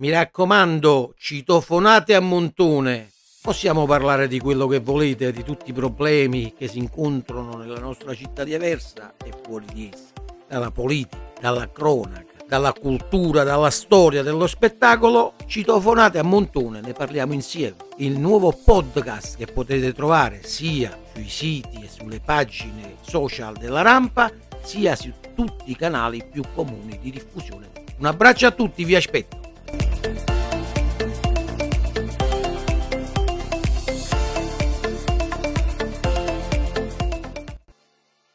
Mi raccomando, citofonate a montone. Possiamo parlare di quello che volete, di tutti i problemi che si incontrano nella nostra città di Aversa e fuori di essa, dalla politica, dalla cronaca, dalla cultura, dalla storia dello spettacolo, citofonate a montone, ne parliamo insieme. Il nuovo podcast che potete trovare sia sui siti e sulle pagine social della rampa, sia su tutti i canali più comuni di diffusione. Un abbraccio a tutti, vi aspetto.